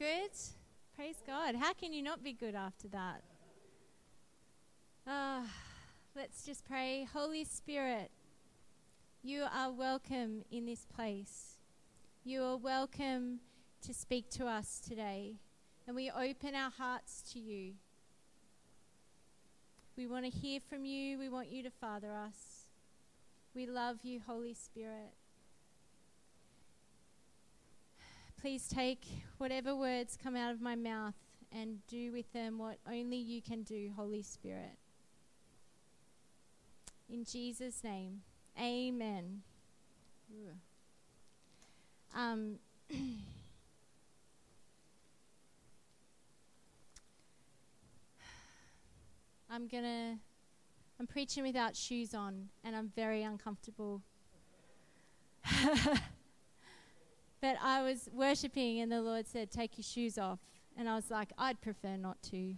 good? Praise God. How can you not be good after that? Uh, let's just pray. Holy Spirit, you are welcome in this place. You are welcome to speak to us today. And we open our hearts to you. We want to hear from you. We want you to father us. We love you, Holy Spirit. Please take whatever words come out of my mouth and do with them what only you can do, Holy Spirit. In Jesus' name, amen. Um, I'm going to, I'm preaching without shoes on, and I'm very uncomfortable. But I was worshiping, and the Lord said, Take your shoes off. And I was like, I'd prefer not to.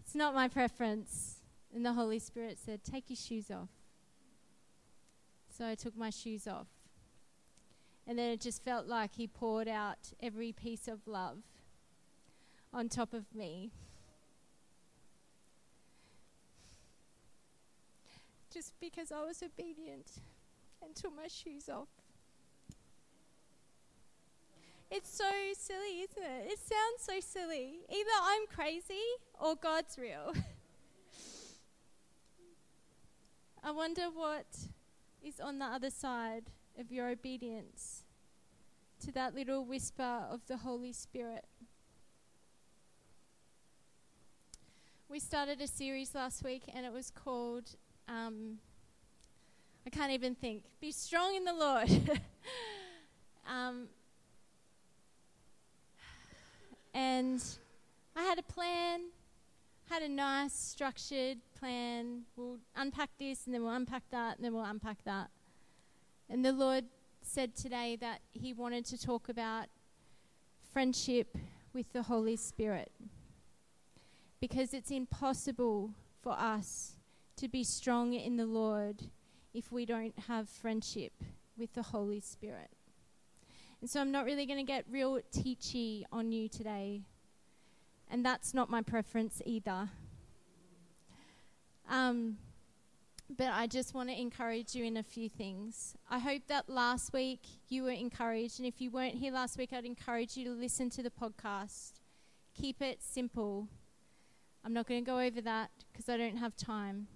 It's not my preference. And the Holy Spirit said, Take your shoes off. So I took my shoes off. And then it just felt like He poured out every piece of love on top of me. Just because I was obedient and took my shoes off. It's so silly, isn't it? It sounds so silly. Either I'm crazy or God's real. I wonder what is on the other side of your obedience to that little whisper of the Holy Spirit. We started a series last week and it was called, um, I can't even think, Be Strong in the Lord. um, and I had a plan, had a nice structured plan. We'll unpack this and then we'll unpack that and then we'll unpack that. And the Lord said today that He wanted to talk about friendship with the Holy Spirit. Because it's impossible for us to be strong in the Lord if we don't have friendship with the Holy Spirit. And so I'm not really going to get real teachy on you today. And that's not my preference either. Um, but I just want to encourage you in a few things. I hope that last week you were encouraged. And if you weren't here last week, I'd encourage you to listen to the podcast. Keep it simple. I'm not going to go over that because I don't have time.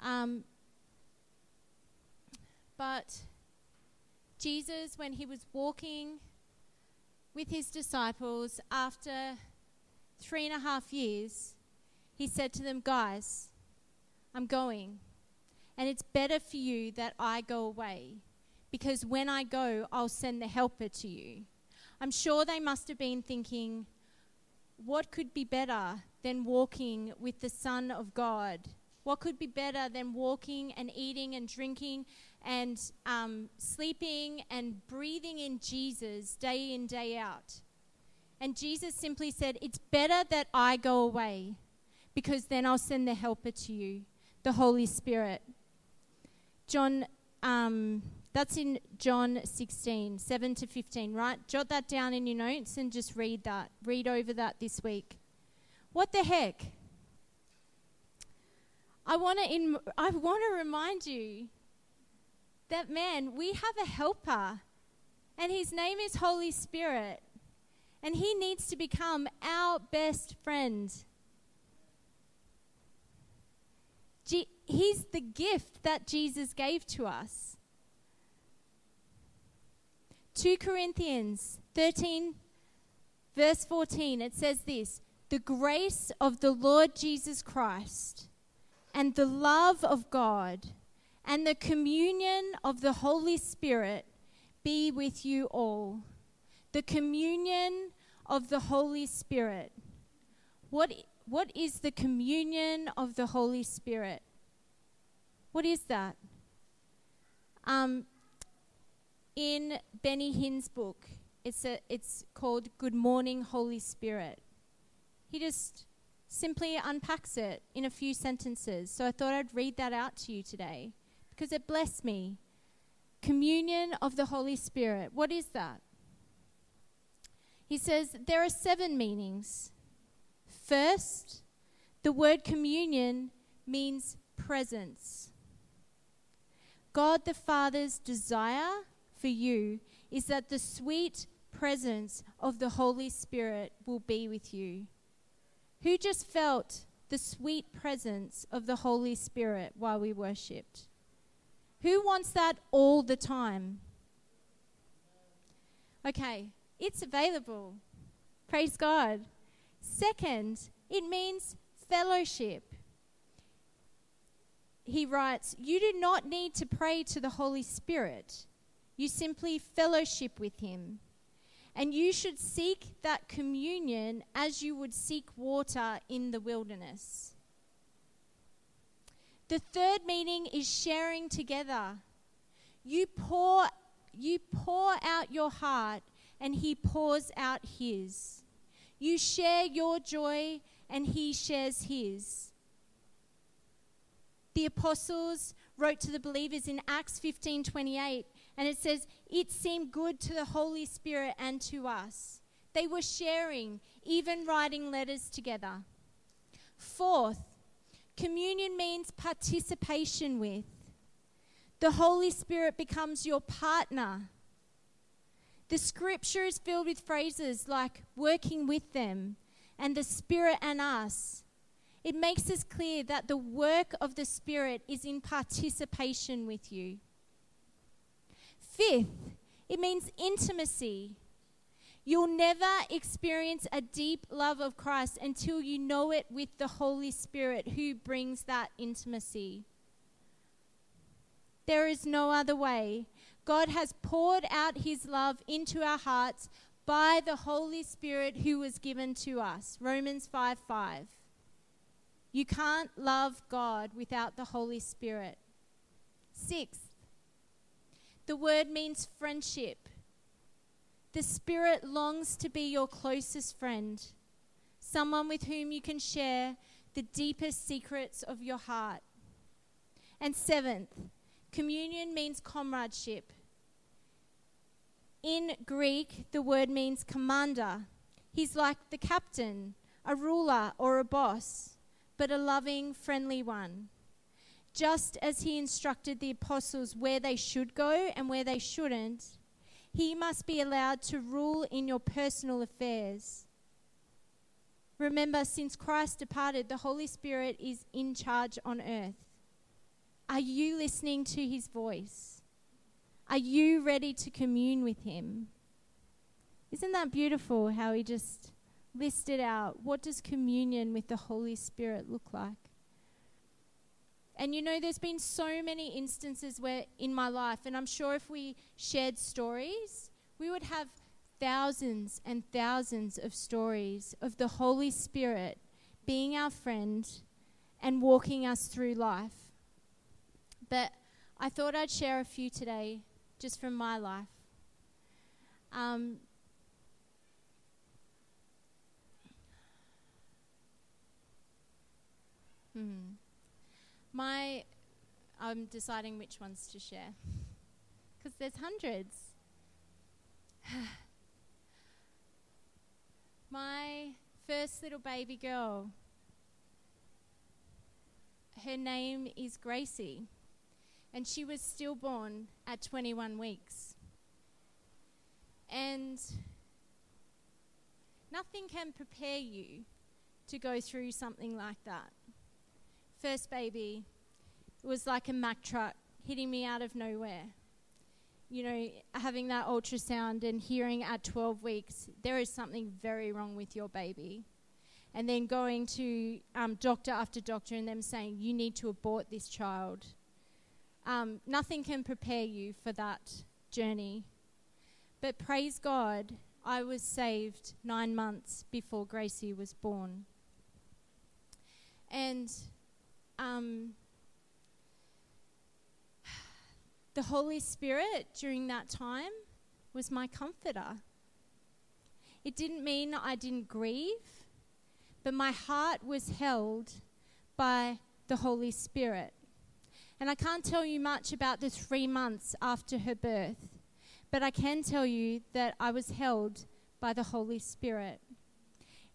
Um, but Jesus, when he was walking with his disciples after three and a half years, he said to them, Guys, I'm going. And it's better for you that I go away because when I go, I'll send the helper to you. I'm sure they must have been thinking, what could be better than walking with the Son of God? What could be better than walking and eating and drinking and um, sleeping and breathing in Jesus day in, day out. And Jesus simply said, It's better that I go away because then I'll send the helper to you, the Holy Spirit. John, um, that's in John 16, 7 to 15, right? Jot that down in your notes and just read that. Read over that this week. What the heck? I want to I want to remind you that man, we have a helper, and his name is Holy Spirit, and he needs to become our best friend. He's the gift that Jesus gave to us. 2 Corinthians 13, verse 14, it says this The grace of the Lord Jesus Christ and the love of God and the communion of the Holy Spirit be with you all. The communion of the Holy Spirit. What, what is the communion of the Holy Spirit? What is that? Um, in Benny Hinn's book, it's, a, it's called Good Morning, Holy Spirit. He just simply unpacks it in a few sentences. So I thought I'd read that out to you today because it blessed me. Communion of the Holy Spirit. What is that? He says there are seven meanings. First, the word communion means presence. God the Father's desire for you is that the sweet presence of the Holy Spirit will be with you. Who just felt the sweet presence of the Holy Spirit while we worshipped? Who wants that all the time? Okay, it's available. Praise God. Second, it means fellowship. He writes, You do not need to pray to the Holy Spirit, you simply fellowship with Him. And you should seek that communion as you would seek water in the wilderness. The third meaning is sharing together. You pour, you pour out your heart, and He pours out His. You share your joy, and He shares His. The apostles wrote to the believers in Acts 15 28 and it says, It seemed good to the Holy Spirit and to us. They were sharing, even writing letters together. Fourth, communion means participation with. The Holy Spirit becomes your partner. The scripture is filled with phrases like working with them and the Spirit and us. It makes us clear that the work of the Spirit is in participation with you. Fifth, it means intimacy. You'll never experience a deep love of Christ until you know it with the Holy Spirit who brings that intimacy. There is no other way. God has poured out his love into our hearts by the Holy Spirit who was given to us. Romans 5 5. You can't love God without the Holy Spirit. Sixth, the word means friendship. The Spirit longs to be your closest friend, someone with whom you can share the deepest secrets of your heart. And seventh, communion means comradeship. In Greek, the word means commander. He's like the captain, a ruler, or a boss, but a loving, friendly one just as he instructed the apostles where they should go and where they shouldn't, he must be allowed to rule in your personal affairs. Remember, since Christ departed, the Holy Spirit is in charge on earth. Are you listening to his voice? Are you ready to commune with him? Isn't that beautiful how he just listed out what does communion with the Holy Spirit look like? And you know, there's been so many instances where in my life, and I'm sure if we shared stories, we would have thousands and thousands of stories of the Holy Spirit being our friend and walking us through life. But I thought I'd share a few today just from my life. Um, hmm. My, I'm deciding which ones to share because there's hundreds. My first little baby girl, her name is Gracie, and she was stillborn at 21 weeks. And nothing can prepare you to go through something like that first baby was like a Mack truck hitting me out of nowhere. You know, having that ultrasound and hearing at 12 weeks, there is something very wrong with your baby. And then going to um, doctor after doctor and them saying, you need to abort this child. Um, nothing can prepare you for that journey. But praise God, I was saved nine months before Gracie was born. And um, the Holy Spirit during that time was my comforter. It didn't mean I didn't grieve, but my heart was held by the Holy Spirit. And I can't tell you much about the three months after her birth, but I can tell you that I was held by the Holy Spirit.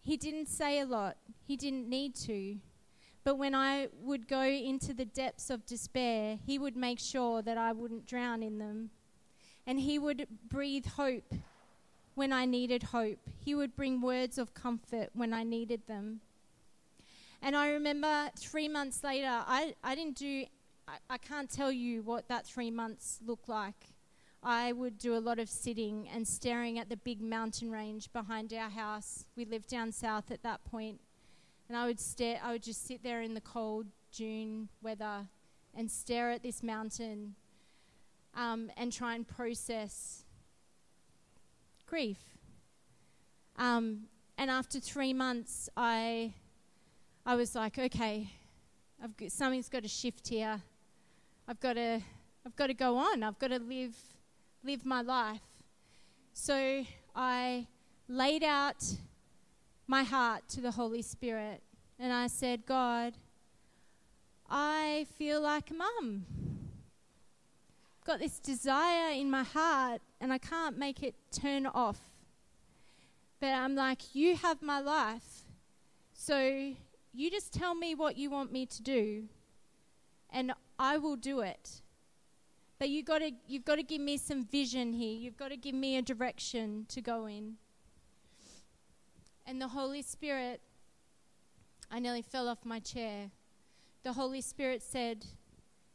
He didn't say a lot, he didn't need to. But when I would go into the depths of despair, he would make sure that I wouldn't drown in them. And he would breathe hope when I needed hope. He would bring words of comfort when I needed them. And I remember three months later, I, I didn't do, I, I can't tell you what that three months looked like. I would do a lot of sitting and staring at the big mountain range behind our house. We lived down south at that point. And I would stare, I would just sit there in the cold June weather and stare at this mountain um, and try and process grief. Um, and after three months, I I was like, okay, I've got, something's got to shift here. I've got to, I've got to go on. I've got to live, live my life. So I laid out my heart to the Holy Spirit, and I said, God, I feel like a mum. Got this desire in my heart, and I can't make it turn off. But I'm like, you have my life. So you just tell me what you want me to do, and I will do it. But you gotta, you've got to give me some vision here. You've got to give me a direction to go in. And the Holy Spirit, I nearly fell off my chair. The Holy Spirit said,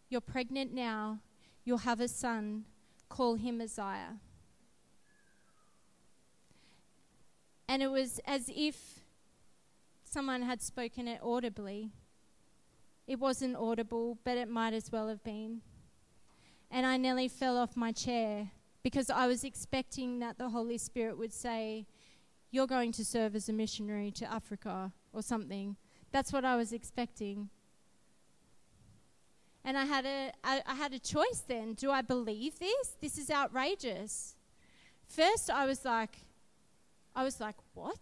You're pregnant now. You'll have a son. Call him Isaiah. And it was as if someone had spoken it audibly. It wasn't audible, but it might as well have been. And I nearly fell off my chair because I was expecting that the Holy Spirit would say, You're going to serve as a missionary to Africa or something. That's what I was expecting. And I had a, I, I had a choice then. Do I believe this? This is outrageous. First, I was like, I was like, what?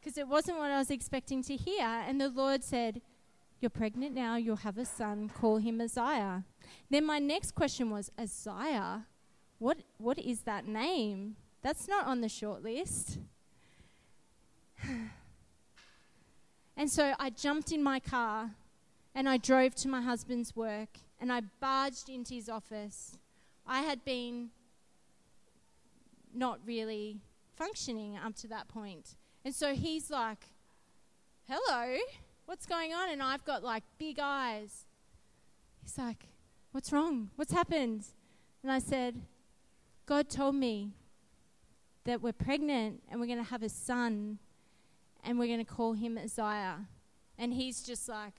because it wasn't what I was expecting to hear. And the Lord said, You're pregnant now, you'll have a son, call him Isaiah. Then my next question was, Isaiah? What, what is that name? That's not on the short list. and so I jumped in my car and I drove to my husband's work and I barged into his office. I had been not really functioning up to that point. And so he's like, Hello, what's going on? And I've got like big eyes. He's like, What's wrong? What's happened? And I said, God told me that we're pregnant and we're going to have a son and we're going to call him Isaiah. And he's just like,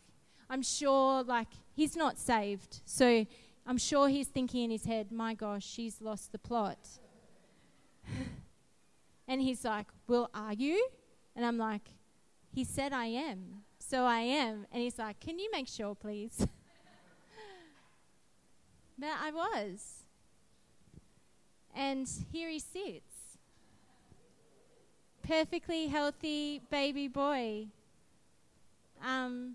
I'm sure, like, he's not saved. So I'm sure he's thinking in his head, my gosh, she's lost the plot. And he's like, Well, are you? And I'm like, He said I am. So I am. And he's like, Can you make sure, please? but I was. And here he sits. Perfectly healthy baby boy. Um,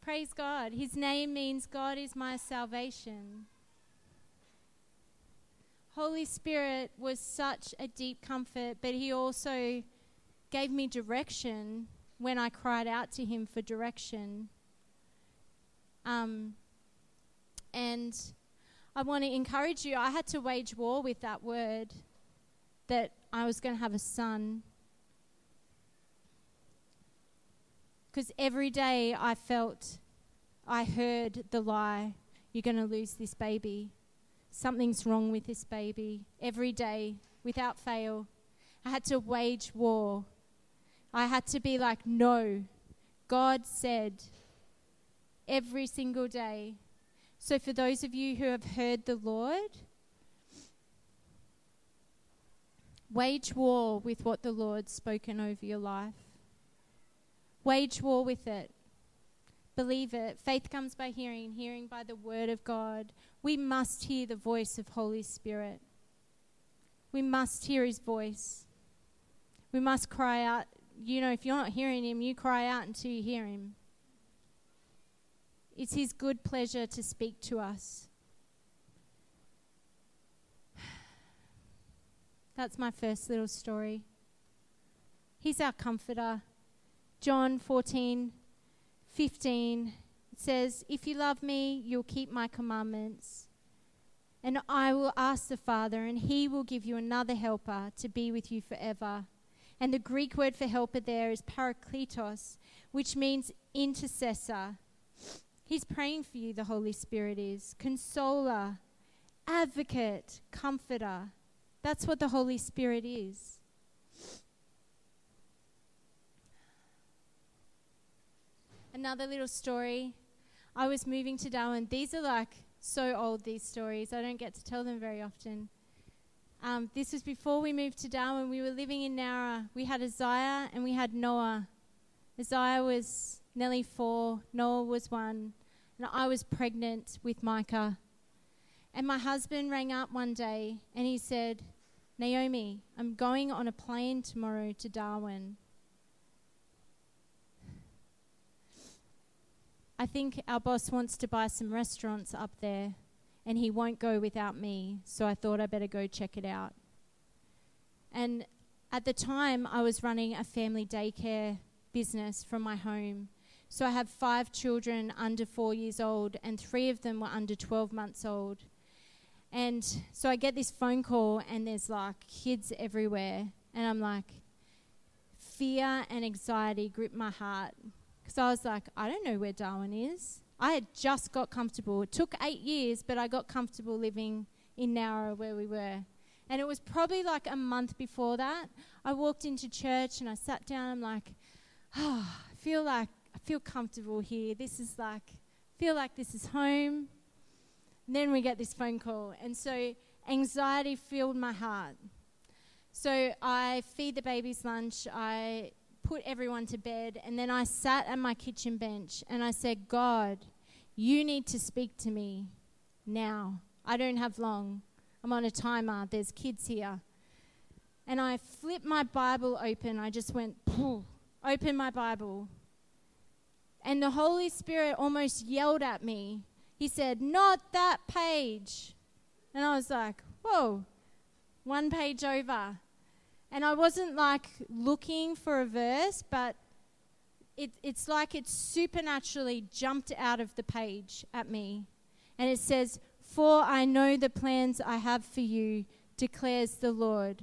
praise God. His name means God is my salvation. Holy Spirit was such a deep comfort, but He also gave me direction when I cried out to Him for direction. Um, and I want to encourage you, I had to wage war with that word that I was going to have a son. Because every day I felt, I heard the lie, you're going to lose this baby something's wrong with this baby every day without fail. I had to wage war. I had to be like, no, God said every single day. So, for those of you who have heard the Lord, wage war with what the Lord's spoken over your life. Wage war with it. Believe it. Faith comes by hearing, hearing by the word of God. We must hear the voice of Holy Spirit. We must hear his voice. We must cry out. You know, if you're not hearing him, you cry out until you hear him. It's his good pleasure to speak to us. That's my first little story. He's our comforter. John 14, 15 it says, If you love me, you'll keep my commandments. And I will ask the Father, and he will give you another helper to be with you forever. And the Greek word for helper there is parakletos, which means intercessor. He's praying for you, the Holy Spirit is. Consoler, advocate, comforter. That's what the Holy Spirit is. Another little story. I was moving to Darwin. These are like so old, these stories. I don't get to tell them very often. Um, this was before we moved to Darwin. We were living in Nowra. We had Isaiah and we had Noah. Isaiah was nearly four, Noah was one, and I was pregnant with Micah. And my husband rang up one day and he said, Naomi, I'm going on a plane tomorrow to Darwin. I think our boss wants to buy some restaurants up there and he won't go without me, so I thought I better go check it out. And at the time, I was running a family daycare business from my home. So I have five children under four years old, and three of them were under 12 months old. And so I get this phone call, and there's like kids everywhere. And I'm like, fear and anxiety grip my heart because I was like, I don't know where Darwin is. I had just got comfortable. It took eight years, but I got comfortable living in Nowra where we were. And it was probably like a month before that. I walked into church and I sat down. I'm like, oh, I feel like I feel comfortable here. This is like, feel like this is home. And then we get this phone call, and so anxiety filled my heart. So I feed the babies lunch. I put everyone to bed, and then I sat at my kitchen bench and I said, God, you need to speak to me now. I don't have long. I'm on a timer. There's kids here. And I flipped my Bible open. I just went, open my Bible. And the Holy Spirit almost yelled at me. He said, Not that page. And I was like, Whoa, one page over. And I wasn't like looking for a verse, but it, it's like it supernaturally jumped out of the page at me. And it says, For I know the plans I have for you, declares the Lord.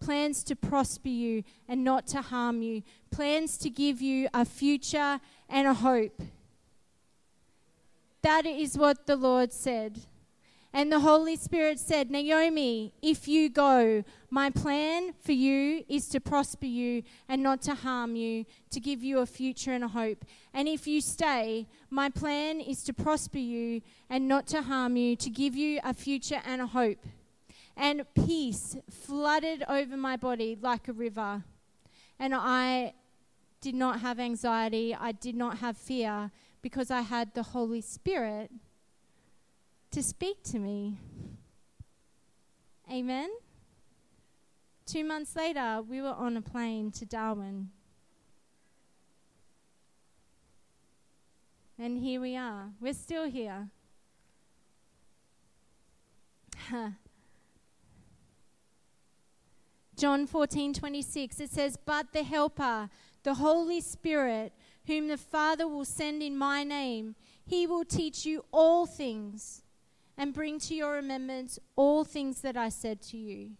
Plans to prosper you and not to harm you, plans to give you a future and a hope. That is what the Lord said. And the Holy Spirit said, Naomi, if you go, my plan for you is to prosper you and not to harm you, to give you a future and a hope. And if you stay, my plan is to prosper you and not to harm you, to give you a future and a hope. And peace flooded over my body like a river. And I did not have anxiety, I did not have fear because I had the Holy Spirit to speak to me. Amen. Two months later, we were on a plane to Darwin. And here we are. We're still here. John 14, 26, it says, But the Helper, the Holy Spirit, whom the Father will send in my name, he will teach you all things and bring to your remembrance all things that I said to you.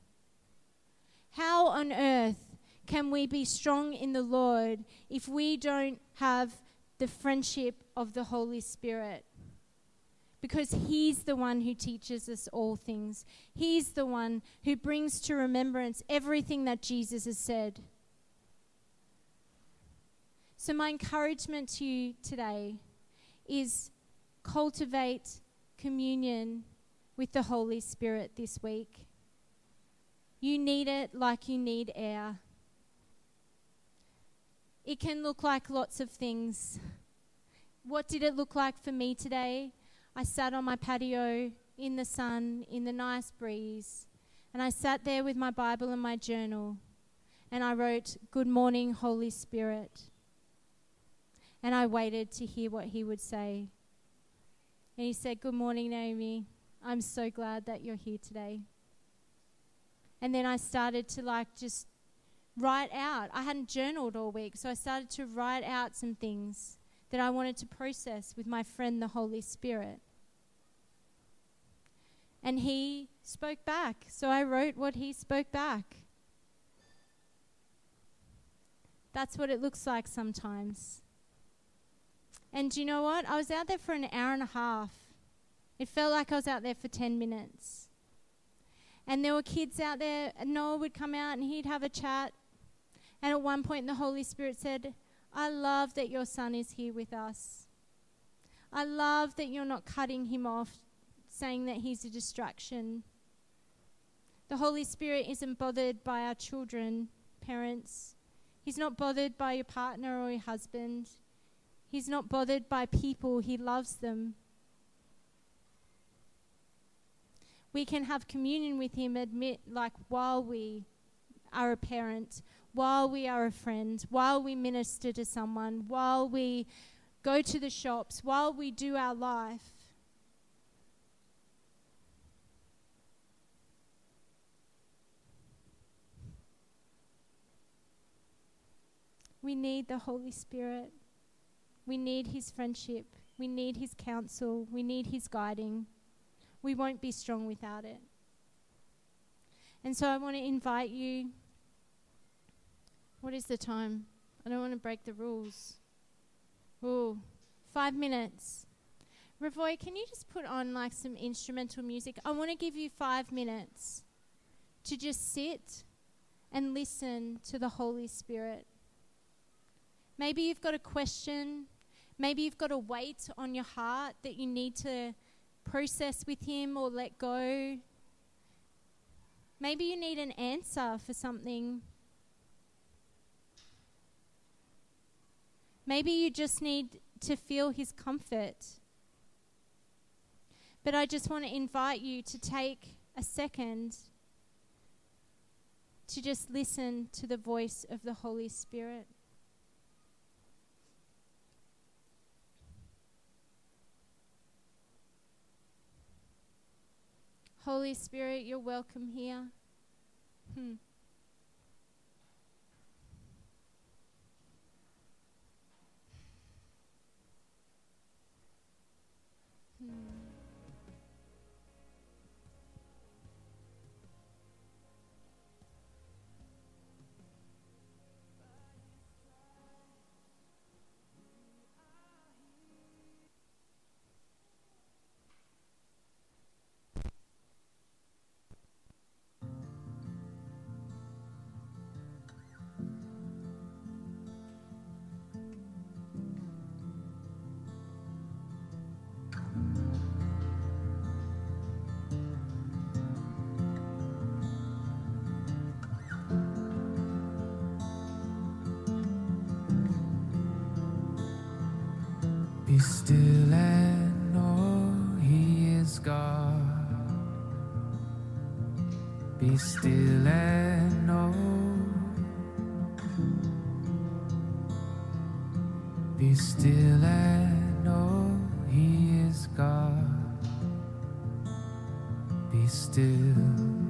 How on earth can we be strong in the Lord if we don't have the friendship of the Holy Spirit? Because He's the one who teaches us all things. He's the one who brings to remembrance everything that Jesus has said. So, my encouragement to you today is cultivate communion with the Holy Spirit this week. You need it like you need air. It can look like lots of things. What did it look like for me today? I sat on my patio in the sun, in the nice breeze, and I sat there with my Bible and my journal, and I wrote, Good morning, Holy Spirit. And I waited to hear what he would say. And he said, Good morning, Naomi. I'm so glad that you're here today. And then I started to like just write out. I hadn't journaled all week, so I started to write out some things that I wanted to process with my friend, the Holy Spirit. And he spoke back, so I wrote what he spoke back. That's what it looks like sometimes. And you know what? I was out there for an hour and a half. It felt like I was out there for 10 minutes. And there were kids out there, and Noah would come out and he'd have a chat. And at one point, the Holy Spirit said, I love that your son is here with us. I love that you're not cutting him off, saying that he's a distraction. The Holy Spirit isn't bothered by our children, parents. He's not bothered by your partner or your husband. He's not bothered by people. He loves them. We can have communion with Him, admit, like while we are a parent, while we are a friend, while we minister to someone, while we go to the shops, while we do our life. We need the Holy Spirit. We need His friendship. We need His counsel. We need His guiding. We won't be strong without it. And so I want to invite you. What is the time? I don't want to break the rules. Oh, five minutes. Ravoy, can you just put on like some instrumental music? I want to give you five minutes to just sit and listen to the Holy Spirit. Maybe you've got a question. Maybe you've got a weight on your heart that you need to process with Him or let go. Maybe you need an answer for something. Maybe you just need to feel His comfort. But I just want to invite you to take a second to just listen to the voice of the Holy Spirit. Holy Spirit, you're welcome here. Hmm. Hmm. Still and know He is God. Be still and know. Be still and know He is God. Be still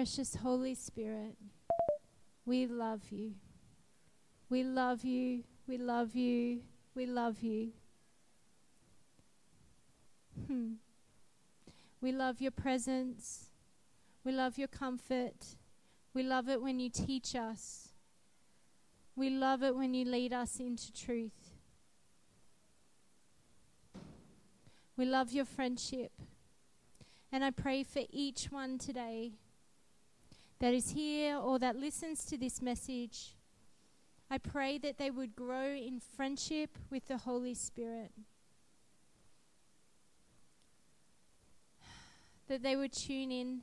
Precious Holy Spirit, we love you. We love you. We love you. We love you. Hmm. We love your presence. We love your comfort. We love it when you teach us. We love it when you lead us into truth. We love your friendship. And I pray for each one today that is here or that listens to this message. I pray that they would grow in friendship with the Holy Spirit. That they would tune in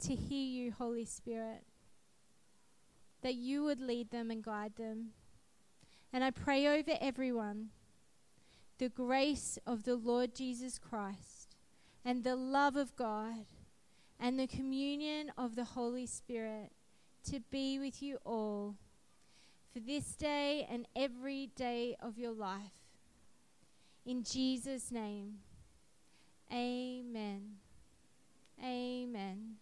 to hear you, Holy Spirit. That you would lead them and guide them. And I pray over everyone the grace of the Lord Jesus Christ and the love of God and the communion of the Holy Spirit to be with you all for this day and every day of your life. In Jesus' name, amen. Amen.